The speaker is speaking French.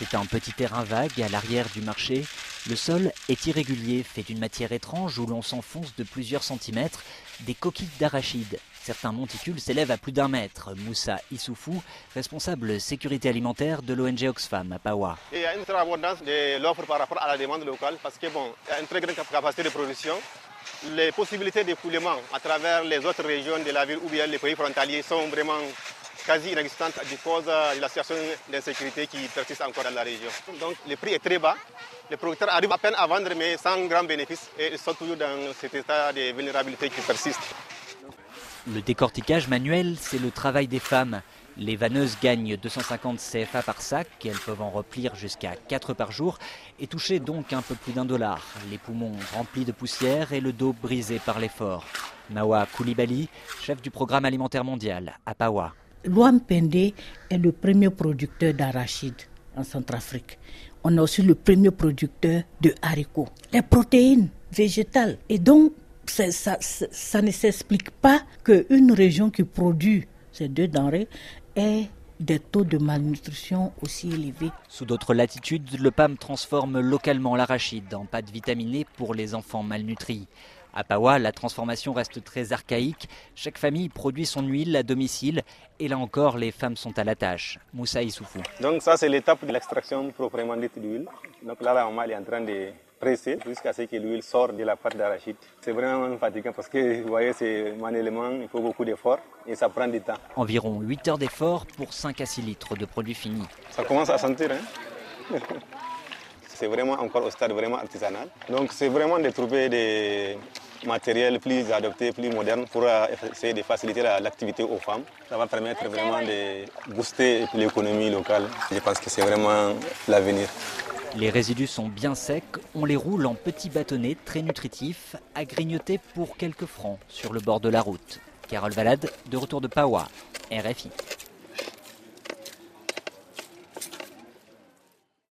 C'est un petit terrain vague à l'arrière du marché. Le sol est irrégulier, fait d'une matière étrange où l'on s'enfonce de plusieurs centimètres, des coquilles d'arachide. Certains monticules s'élèvent à plus d'un mètre. Moussa Issoufou, responsable sécurité alimentaire de l'ONG Oxfam à Pawa. Il y a une très abondance de l'offre par rapport à la demande locale parce qu'il bon, y a une très grande capacité de production. Les possibilités d'écoulement à travers les autres régions de la ville ou bien les pays frontaliers sont vraiment quasi inexistante à cause de la situation d'insécurité qui persiste encore dans la région. Donc le prix est très bas. Les producteurs arrivent à peine à vendre mais sans grand bénéfice et ils sont toujours dans cet état de vulnérabilité qui persiste. Le décortiquage manuel, c'est le travail des femmes. Les vanneuses gagnent 250 CFA par sac, elles peuvent en replir jusqu'à 4 par jour et toucher donc un peu plus d'un dollar. Les poumons remplis de poussière et le dos brisé par l'effort. Mawa Koulibaly, chef du programme alimentaire mondial à Pawa. L'Ouampende est le premier producteur d'arachide en Centrafrique. On a aussi le premier producteur de haricots. Les protéines végétales. Et donc, ça, ça ne s'explique pas qu'une région qui produit ces deux denrées ait des taux de malnutrition aussi élevés. Sous d'autres latitudes, le PAM transforme localement l'arachide en pâte vitaminée pour les enfants malnutris. À Pawa, la transformation reste très archaïque. Chaque famille produit son huile à domicile et là encore, les femmes sont à la tâche. Moussa Issoufou. Donc ça, c'est l'étape de l'extraction proprement dite d'huile. Donc là, la maman est en train de presser jusqu'à ce que l'huile sorte de la pâte d'arachide. C'est vraiment fatigant parce que vous voyez, c'est manuellement, il faut beaucoup d'efforts et ça prend du temps. Environ 8 heures d'effort pour 5 à 6 litres de produits finis. Ça commence à sentir, hein c'est vraiment encore au stade vraiment artisanal. Donc c'est vraiment de trouver des matériels plus adaptés, plus modernes pour essayer de faciliter l'activité aux femmes. Ça va permettre vraiment de booster l'économie locale. Je pense que c'est vraiment l'avenir. Les résidus sont bien secs, on les roule en petits bâtonnets très nutritifs, à grignoter pour quelques francs sur le bord de la route. Carole Valade, de retour de Pawa, RFI.